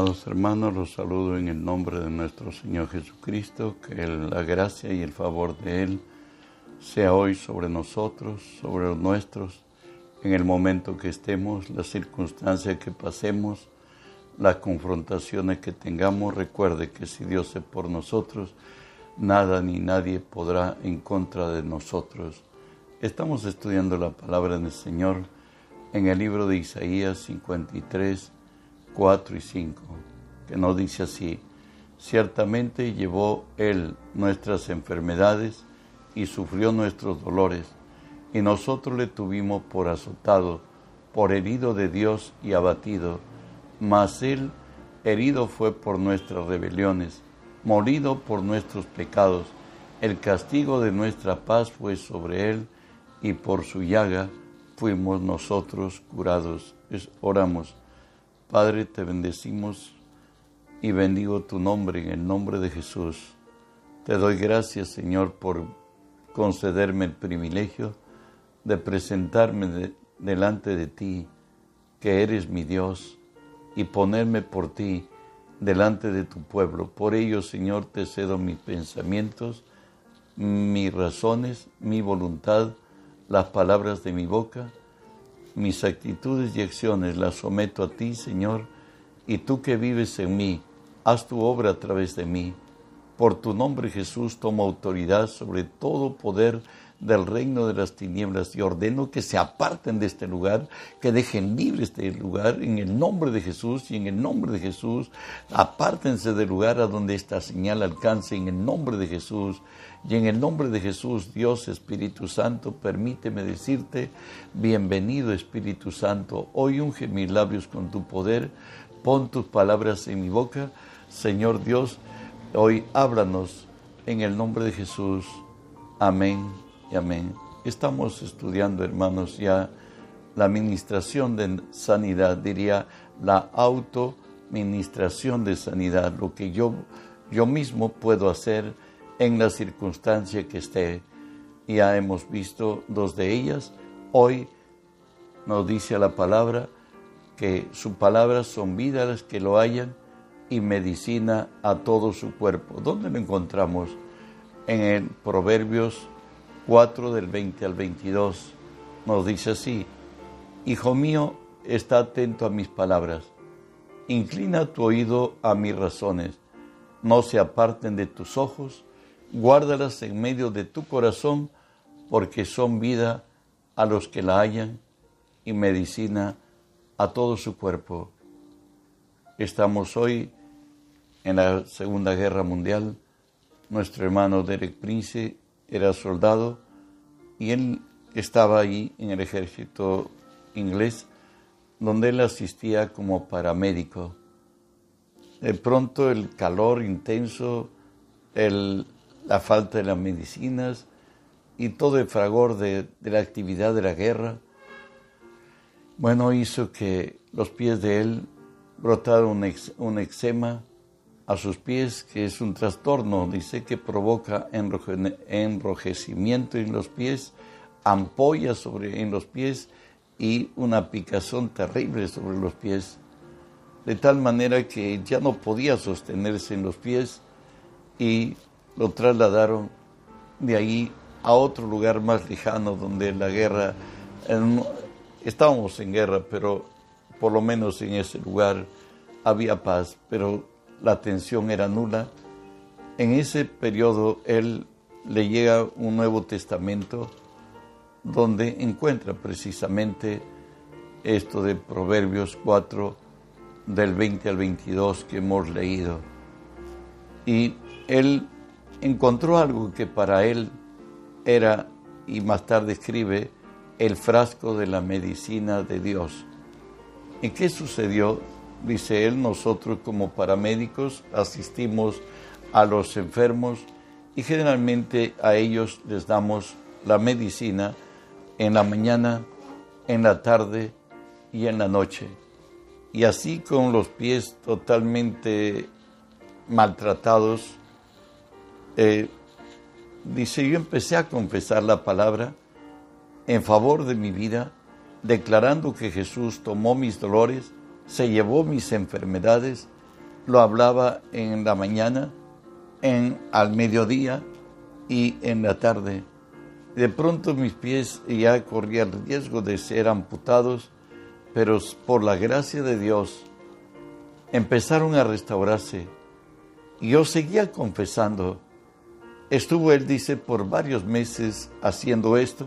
Amados hermanos, los saludo en el nombre de nuestro Señor Jesucristo, que la gracia y el favor de Él sea hoy sobre nosotros, sobre los nuestros, en el momento que estemos, las circunstancias que pasemos, las confrontaciones que tengamos. Recuerde que si Dios es por nosotros, nada ni nadie podrá en contra de nosotros. Estamos estudiando la palabra del Señor en el libro de Isaías 53, 4 y 5, que nos dice así, ciertamente llevó Él nuestras enfermedades y sufrió nuestros dolores, y nosotros le tuvimos por azotado, por herido de Dios y abatido, mas Él herido fue por nuestras rebeliones, molido por nuestros pecados, el castigo de nuestra paz fue sobre Él, y por su llaga fuimos nosotros curados. oramos. Padre, te bendecimos y bendigo tu nombre en el nombre de Jesús. Te doy gracias, Señor, por concederme el privilegio de presentarme delante de ti, que eres mi Dios, y ponerme por ti delante de tu pueblo. Por ello, Señor, te cedo mis pensamientos, mis razones, mi voluntad, las palabras de mi boca mis actitudes y acciones las someto a ti, Señor, y tú que vives en mí, haz tu obra a través de mí. Por tu nombre, Jesús, tomo autoridad sobre todo poder del reino de las tinieblas y ordeno que se aparten de este lugar, que dejen libre este lugar en el nombre de Jesús y en el nombre de Jesús, apártense del lugar a donde esta señal alcance en el nombre de Jesús y en el nombre de Jesús, Dios Espíritu Santo, permíteme decirte, bienvenido Espíritu Santo, hoy unge mis labios con tu poder, pon tus palabras en mi boca, Señor Dios, hoy háblanos en el nombre de Jesús. Amén amén. Estamos estudiando, hermanos, ya la administración de sanidad, diría la autoministración de sanidad, lo que yo, yo mismo puedo hacer en la circunstancia que esté. Ya hemos visto dos de ellas. Hoy nos dice la palabra que su palabra son vida las que lo hayan y medicina a todo su cuerpo. ¿Dónde lo encontramos? En el Proverbios 4 del 20 al 22. Nos dice así, Hijo mío, está atento a mis palabras, inclina tu oído a mis razones, no se aparten de tus ojos, guárdalas en medio de tu corazón, porque son vida a los que la hallan y medicina a todo su cuerpo. Estamos hoy en la Segunda Guerra Mundial. Nuestro hermano Derek Prince era soldado y él estaba ahí en el ejército inglés, donde él asistía como paramédico. De pronto el calor intenso, la falta de las medicinas y todo el fragor de, la actividad de la guerra, bueno, hizo que los pies de él brotaron un, un eczema a sus pies, que es un trastorno, dice que provoca enrojecimiento en los pies, ampollas sobre, en los pies y una picazón terrible sobre los pies, de tal manera que ya no podía sostenerse en los pies y lo trasladaron de ahí a otro lugar más lejano donde la guerra, estábamos en guerra, pero por lo menos en ese lugar había paz, pero la tensión era nula. En ese periodo él le llega un Nuevo Testamento donde encuentra precisamente esto de Proverbios 4 del 20 al 22 que hemos leído. Y él encontró algo que para él era, y más tarde escribe, el frasco de la medicina de Dios. ¿Y qué sucedió? Dice él, nosotros como paramédicos asistimos a los enfermos y generalmente a ellos les damos la medicina en la mañana, en la tarde y en la noche. Y así con los pies totalmente maltratados, eh, dice, yo empecé a confesar la palabra en favor de mi vida, declarando que Jesús tomó mis dolores, se llevó mis enfermedades lo hablaba en la mañana, en al mediodía y en la tarde. De pronto mis pies ya corrían el riesgo de ser amputados, pero por la gracia de Dios empezaron a restaurarse. Yo seguía confesando. Estuvo, él dice, por varios meses haciendo esto.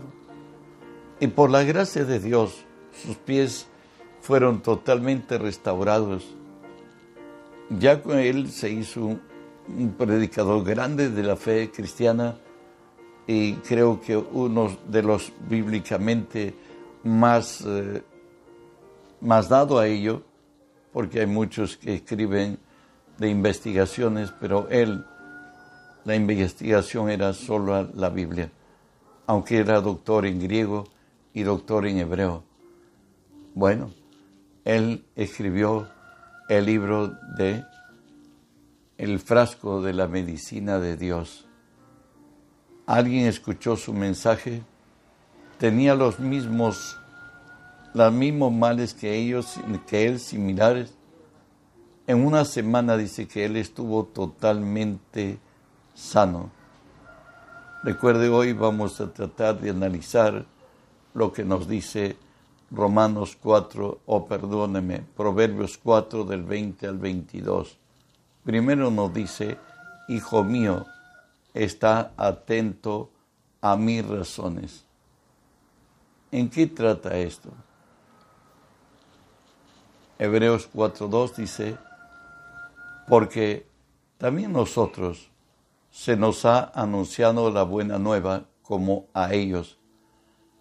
Y por la gracia de Dios, sus pies fueron totalmente restaurados. Ya con él se hizo un predicador grande de la fe cristiana y creo que uno de los bíblicamente más, eh, más dado a ello, porque hay muchos que escriben de investigaciones, pero él, la investigación era solo la Biblia, aunque era doctor en griego y doctor en hebreo. Bueno, él escribió el libro de El frasco de la medicina de Dios. Alguien escuchó su mensaje, tenía los mismos mismos males que ellos, que él, similares. En una semana dice que él estuvo totalmente sano. Recuerde, hoy vamos a tratar de analizar lo que nos dice Romanos 4, o perdóneme, Proverbios 4 del 20 al 22. Primero nos dice, Hijo mío, está atento a mis razones. ¿En qué trata esto? Hebreos 4.2 dice, porque también nosotros se nos ha anunciado la buena nueva como a ellos,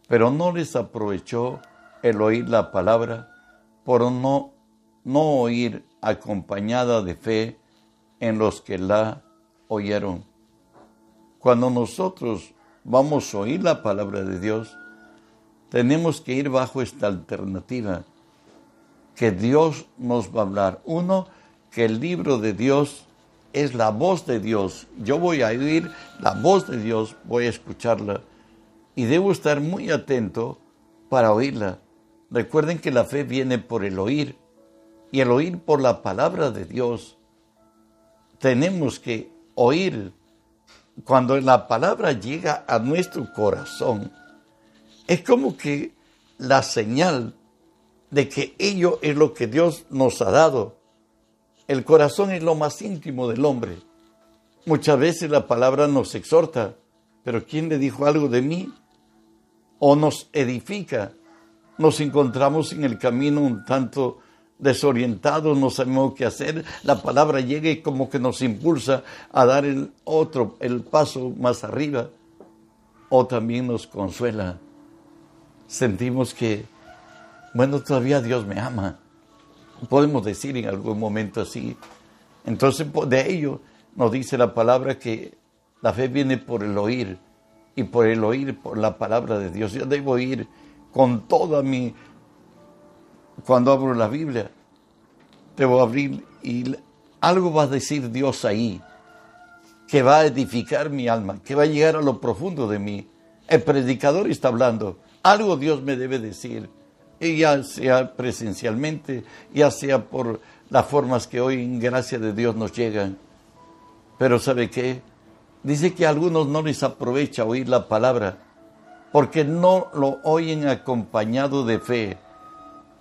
pero no les aprovechó el oír la palabra por no, no oír acompañada de fe en los que la oyeron. Cuando nosotros vamos a oír la palabra de Dios, tenemos que ir bajo esta alternativa que Dios nos va a hablar. Uno, que el libro de Dios es la voz de Dios. Yo voy a oír la voz de Dios, voy a escucharla y debo estar muy atento para oírla. Recuerden que la fe viene por el oír y el oír por la palabra de Dios. Tenemos que oír cuando la palabra llega a nuestro corazón. Es como que la señal de que ello es lo que Dios nos ha dado. El corazón es lo más íntimo del hombre. Muchas veces la palabra nos exhorta, pero ¿quién le dijo algo de mí? O nos edifica. Nos encontramos en el camino un tanto desorientados, no sabemos qué hacer. La palabra llega y como que nos impulsa a dar el otro, el paso más arriba. O también nos consuela. Sentimos que bueno, todavía Dios me ama. Podemos decir en algún momento así. Entonces, de ello nos dice la palabra que la fe viene por el oír y por el oír por la palabra de Dios. Yo debo oír con toda mi... Cuando abro la Biblia, debo abrir y algo va a decir Dios ahí, que va a edificar mi alma, que va a llegar a lo profundo de mí. El predicador está hablando, algo Dios me debe decir ya sea presencialmente, ya sea por las formas que hoy en gracia de Dios nos llegan. Pero ¿sabe qué? Dice que a algunos no les aprovecha oír la palabra porque no lo oyen acompañado de fe.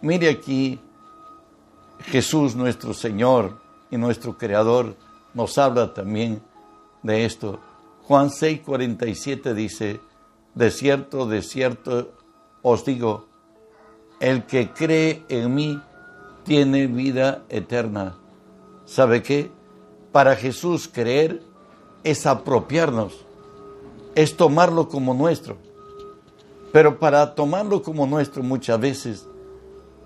Mire aquí, Jesús nuestro Señor y nuestro Creador nos habla también de esto. Juan 6, 47 dice, de cierto, de cierto os digo, el que cree en mí tiene vida eterna. ¿Sabe qué? Para Jesús creer es apropiarnos, es tomarlo como nuestro. Pero para tomarlo como nuestro muchas veces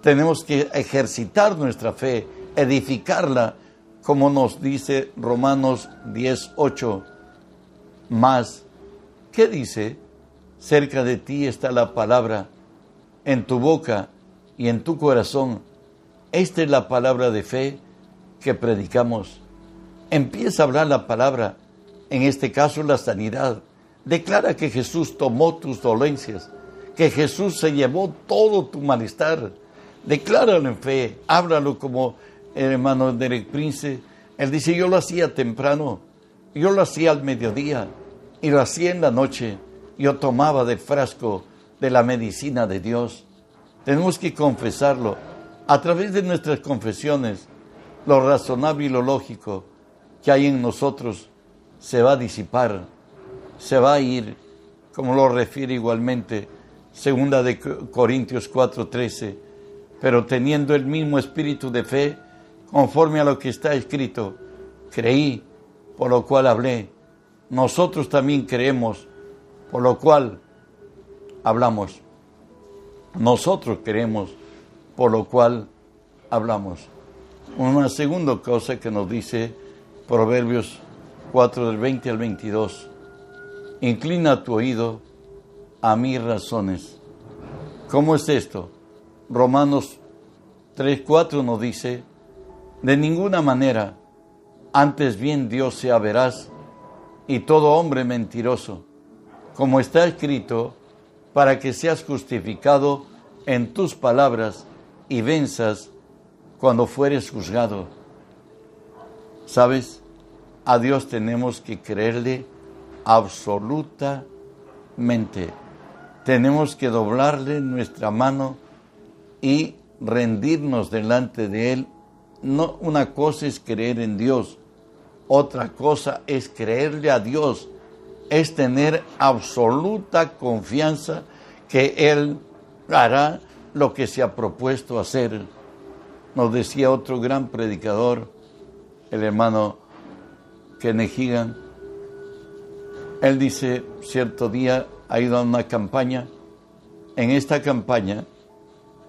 tenemos que ejercitar nuestra fe, edificarla, como nos dice Romanos 10:8. Más, ¿qué dice? Cerca de ti está la palabra en tu boca y en tu corazón. Esta es la palabra de fe que predicamos. Empieza a hablar la palabra, en este caso la sanidad. Declara que Jesús tomó tus dolencias, que Jesús se llevó todo tu malestar. Decláralo en fe, háblalo como el hermano Derek Prince, él dice, yo lo hacía temprano, yo lo hacía al mediodía y lo hacía en la noche. Yo tomaba del frasco de la medicina de Dios. Tenemos que confesarlo. A través de nuestras confesiones, lo razonable y lo lógico que hay en nosotros se va a disipar, se va a ir, como lo refiere igualmente segunda de Corintios 4:13, pero teniendo el mismo espíritu de fe, conforme a lo que está escrito, creí, por lo cual hablé. Nosotros también creemos, por lo cual hablamos. Nosotros creemos, por lo cual hablamos. Una segunda cosa que nos dice Proverbios 4 del 20 al 22. Inclina tu oído a mis razones. ¿Cómo es esto? Romanos 3, 4 nos dice, de ninguna manera, antes bien Dios sea veraz y todo hombre mentiroso, como está escrito, para que seas justificado en tus palabras y venzas cuando fueres juzgado. ¿Sabes? A Dios tenemos que creerle absolutamente. Tenemos que doblarle nuestra mano y rendirnos delante de Él. No, una cosa es creer en Dios, otra cosa es creerle a Dios, es tener absoluta confianza que Él hará lo que se ha propuesto hacer. Nos decía otro gran predicador, el hermano Kenehigan. Él dice, cierto día ha ido a una campaña. En esta campaña,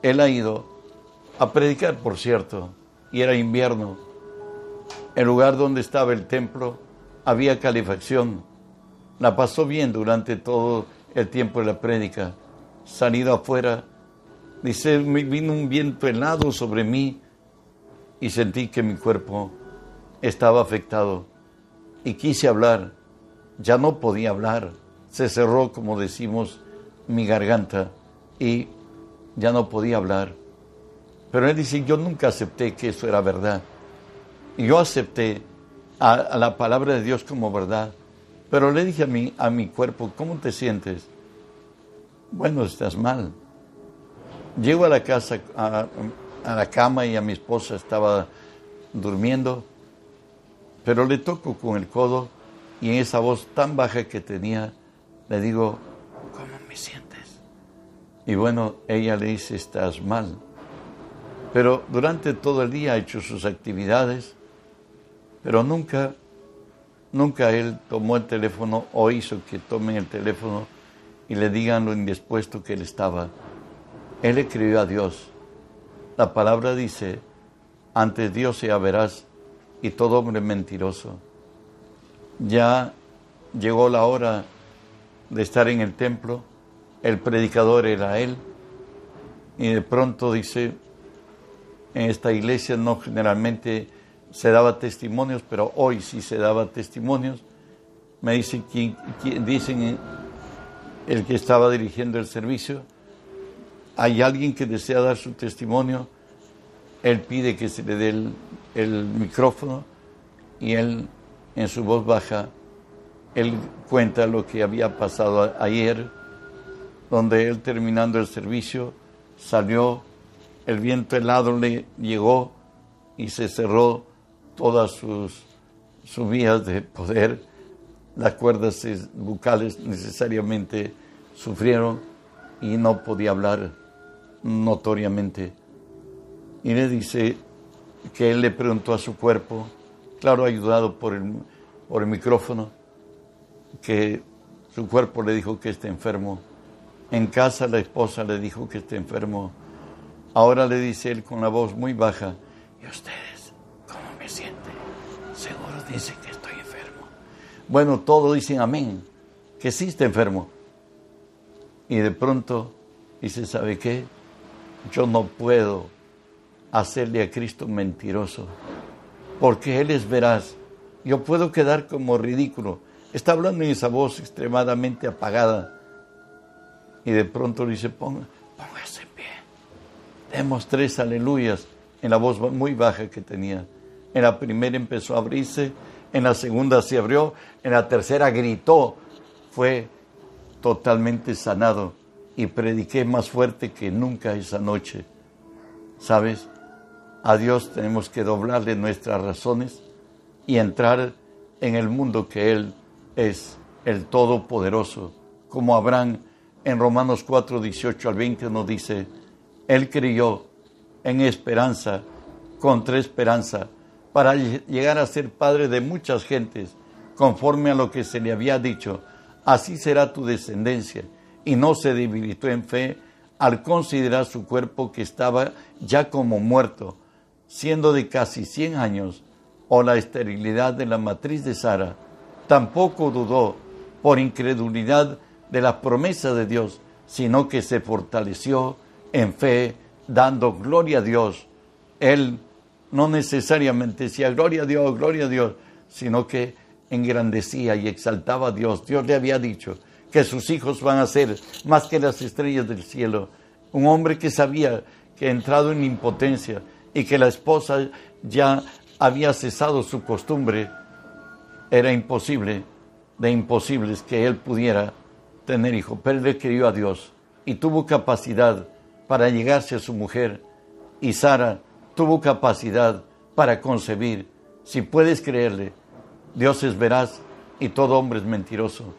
él ha ido a predicar, por cierto, y era invierno. El lugar donde estaba el templo había calefacción. La pasó bien durante todo el tiempo de la prédica. Salido afuera, dice, vino un viento helado sobre mí y sentí que mi cuerpo estaba afectado y quise hablar. Ya no podía hablar. Se cerró, como decimos, mi garganta y ya no podía hablar. Pero él dice, yo nunca acepté que eso era verdad. Yo acepté a, la palabra de Dios como verdad. Pero le dije a mi, a mi cuerpo, ¿cómo te sientes? Bueno, estás mal. Llego a la casa, a, a la cama y a mi esposa estaba durmiendo, pero le toco con el codo y en esa voz tan baja que tenía, le digo, ¿cómo me sientes? Y bueno, ella le dice, estás mal. Pero durante todo el día ha hecho sus actividades, pero nunca, nunca él tomó el teléfono o hizo que tomen el teléfono y le digan lo indispuesto que él estaba. Él escribió a Dios la palabra dice, ante Dios sea verás y todo hombre mentiroso. Ya llegó la hora de estar en el templo, el predicador era él, y de pronto dice, en esta iglesia no generalmente se daba testimonios, pero hoy sí se daba testimonios. Me dice, ¿quién, dicen el que estaba dirigiendo el servicio, hay alguien que desea dar su testimonio, él pide que se le dé el, micrófono y él en su voz baja, él cuenta lo que había pasado ayer, donde él terminando el servicio salió, el viento helado le llegó y se cerró todas sus, sus vías de poder, las cuerdas bucales necesariamente sufrieron y no podía hablar notoriamente. Y le dice que él le preguntó a su cuerpo, claro, ayudado por el, por el micrófono, que su cuerpo le dijo que está enfermo. En casa la esposa le dijo que está enfermo. Ahora le dice él con la voz muy baja, ¿y ustedes cómo me sienten? Seguro dicen que estoy enfermo. Bueno, todos dicen amén, que sí está enfermo. Y de pronto dice, ¿sabe qué? yo no puedo hacerle a Cristo mentiroso, porque Él es veraz. Yo puedo quedar como ridículo. Está hablando en esa voz extremadamente apagada. Y de pronto le dice, póngase en pie. Demos tres aleluyas en la voz muy baja que tenía. En la primera empezó a abrirse, en la segunda se abrió, en la tercera gritó. Fue totalmente sanado y prediqué más fuerte que nunca esa noche. ¿Sabes? A Dios tenemos que doblarle nuestras razones y entrar en el mundo que Él es, el Todopoderoso. Como Abraham en Romanos 4, 18 al 20 nos dice, Él creyó en esperanza, contra esperanza, para llegar a ser padre de muchas gentes, conforme a lo que se le había dicho, así será tu descendencia. Y no se debilitó en fe al considerar su cuerpo que estaba ya como muerto, siendo de casi 100 años, o la esterilidad de la matriz de Sara. Tampoco dudó por incredulidad de la promesa de Dios, sino que se fortaleció en fe, dando gloria a Dios. Él no necesariamente decía gloria a Dios, gloria a Dios, sino que engrandecía y exaltaba a Dios. Dios le había dicho que sus hijos van a ser más que las estrellas del cielo. Un hombre que sabía que entrado en impotencia y que la esposa ya había cesado su costumbre, era imposible de imposibles que él pudiera tener hijo, pero él creyó a Dios y tuvo capacidad para llegarse a su mujer y Sara tuvo capacidad para concebir. Si puedes creerle, Dios es veraz y todo hombre es mentiroso.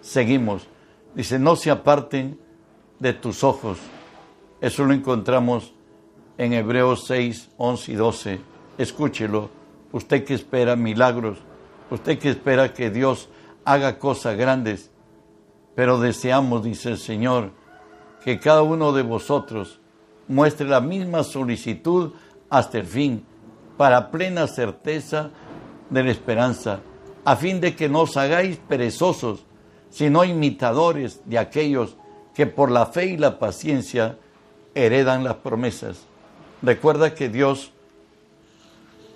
Seguimos. Dice, no se aparten de tus ojos. Eso lo encontramos en Hebreos 6, 11 y 12. Escúchelo. Usted que espera milagros, usted que espera que Dios haga cosas grandes, pero deseamos, dice el Señor, que cada uno de vosotros muestre la misma solicitud hasta el fin, para plena certeza de la esperanza, a fin de que no os hagáis perezosos, sino imitadores de aquellos que por la fe y la paciencia heredan las promesas. Recuerda que Dios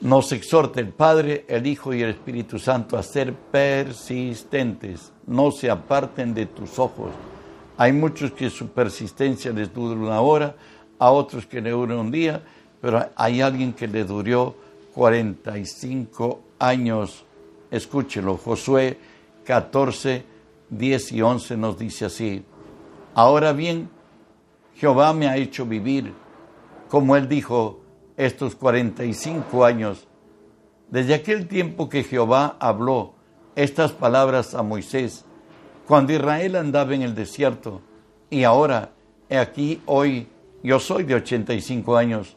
nos exhorta el Padre, el Hijo y el Espíritu Santo a ser persistentes. No se aparten de tus ojos. Hay muchos que su persistencia les dura una hora, a otros que le dura un día, pero hay alguien que le duró 45 años. Escúchelo, Josué 14, 10 y 11 nos dice así. Ahora bien, Jehová me ha hecho vivir, como él dijo, estos 45 años, desde aquel tiempo que Jehová habló estas palabras a Moisés, cuando Israel andaba en el desierto, y ahora, he aquí hoy, yo soy de 85 años,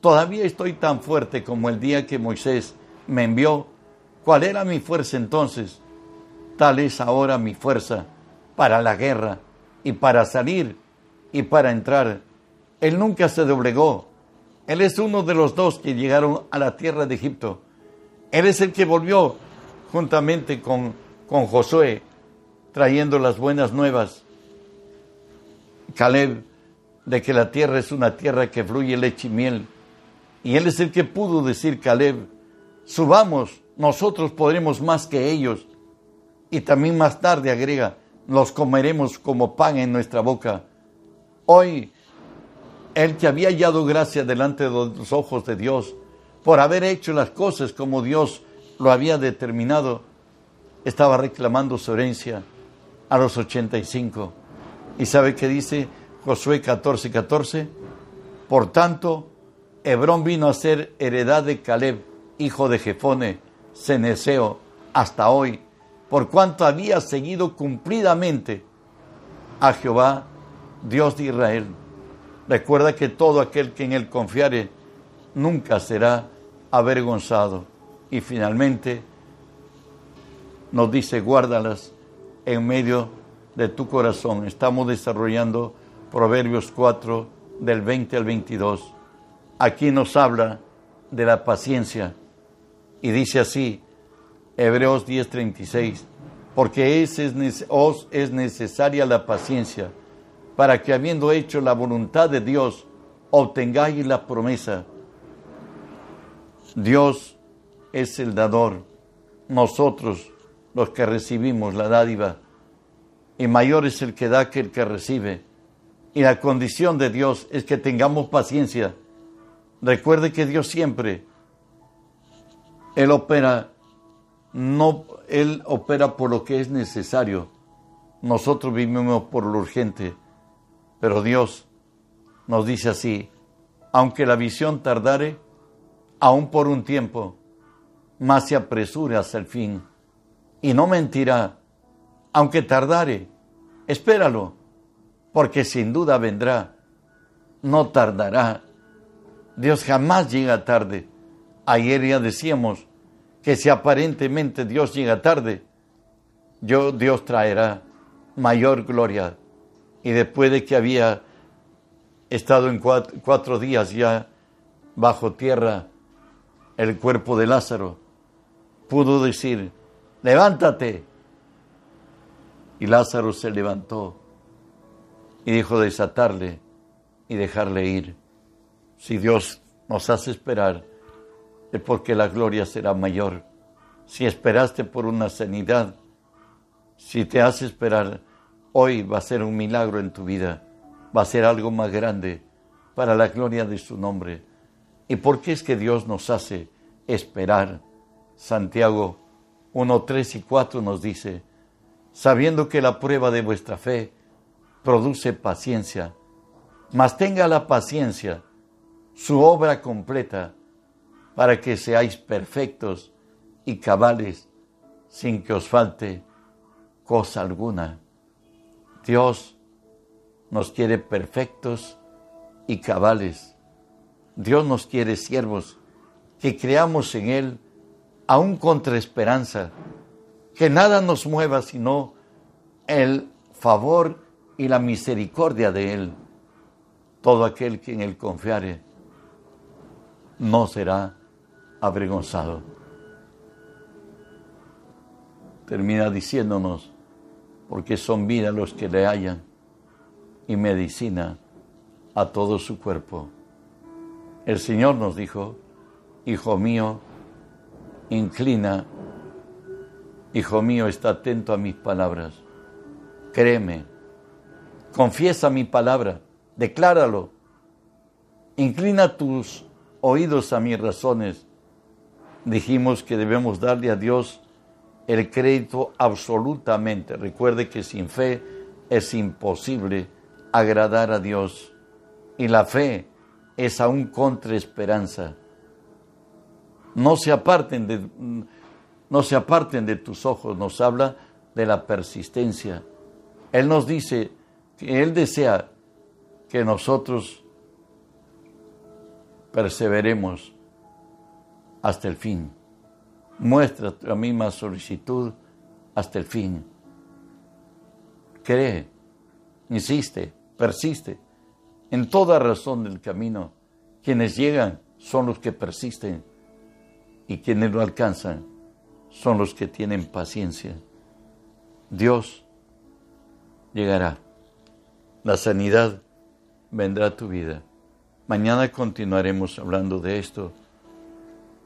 todavía estoy tan fuerte como el día que Moisés me envió. ¿Cuál era mi fuerza entonces? Tal es ahora mi fuerza para la guerra y para salir y para entrar. Él nunca se doblegó, él es uno de los dos que llegaron a la tierra de Egipto. Él es el que volvió juntamente con, con Josué, trayendo las buenas nuevas. Caleb, de que la tierra es una tierra que fluye leche y miel. Y él es el que pudo decir, Caleb, subamos, nosotros podremos más que ellos. Y también más tarde agrega, los comeremos como pan en nuestra boca. Hoy el que había hallado gracia delante de los ojos de Dios por haber hecho las cosas como Dios lo había determinado, estaba reclamando su herencia a los 85. ¿Y sabe qué dice Josué 14, 14? Por tanto, Hebrón vino a ser heredad de Caleb, hijo de Jefone, Ceneseo, hasta hoy, por cuanto había seguido cumplidamente a Jehová, Dios de Israel. Recuerda que todo aquel que en él confiare nunca será avergonzado. Y finalmente nos dice, guárdalas en medio de tu corazón. Estamos desarrollando Proverbios 4 del 20 al 22. Aquí nos habla de la paciencia y dice así, Hebreos 10:36, porque es, es necesaria la paciencia para que habiendo hecho la voluntad de Dios, obtengáis la promesa. Dios es el dador, nosotros los que recibimos la dádiva, y mayor es el que da que el que recibe. Y la condición de Dios es que tengamos paciencia Recuerde que Dios siempre, Él opera, no, Él opera por lo que es necesario. Nosotros vivimos por lo urgente, pero Dios nos dice así, aunque la visión tardare, aún por un tiempo, más se apresure hasta el fin. Y no mentirá, aunque tardare, espéralo, porque sin duda vendrá, no tardará. Dios jamás llega tarde. Ayer ya decíamos que si aparentemente Dios llega tarde, yo, Dios traerá mayor gloria. Y después de que había estado en cuatro, días ya bajo tierra el cuerpo de Lázaro, pudo decir, levántate. Y Lázaro se levantó y dijo desatarle y dejarle ir. Si Dios nos hace esperar, es porque la gloria será mayor. Si esperaste por una sanidad, si te hace esperar, hoy va a ser un milagro en tu vida, va a ser algo más grande para la gloria de su nombre. ¿Y por qué es que Dios nos hace esperar? Santiago 1, 3 y 4 nos dice, sabiendo que la prueba de vuestra fe produce paciencia, mas tenga la paciencia su obra completa para que seáis perfectos y cabales sin que os falte cosa alguna. Dios nos quiere perfectos y cabales. Dios nos quiere siervos que creamos en Él aún contra esperanza, que nada nos mueva sino el favor y la misericordia de Él. Todo aquel que en Él confiare no será avergonzado. Termina diciéndonos, porque son vida los que le hallan y medicina a todo su cuerpo. El Señor nos dijo, Hijo mío, inclina, Hijo mío, está atento a mis palabras, créeme, confiesa mi palabra, decláralo, inclina tus oídos a mis razones. Dijimos que debemos darle a Dios el crédito absolutamente. Recuerde que sin fe es imposible agradar a Dios. Y la fe es aún contra esperanza. No se aparten de, no se aparten de tus ojos, nos habla de la persistencia. Él nos dice que Él desea que nosotros perseveremos hasta el fin. Muestra la misma solicitud hasta el fin. Cree, insiste, persiste. En toda razón del camino, quienes llegan son los que persisten y quienes lo alcanzan son los que tienen paciencia. Dios llegará. La sanidad vendrá a tu vida. Mañana continuaremos hablando de esto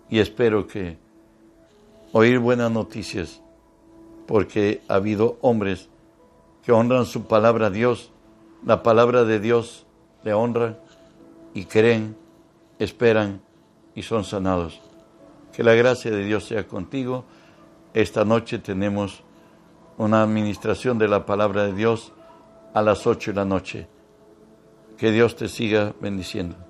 y espero que oír buenas noticias porque ha habido hombres que honran su palabra a Dios, la palabra de Dios le honran y creen, esperan y son sanados. Que la gracia de Dios sea contigo. Esta noche tenemos una administración de la palabra de Dios a las ocho de la noche. Que Dios te siga bendiciendo.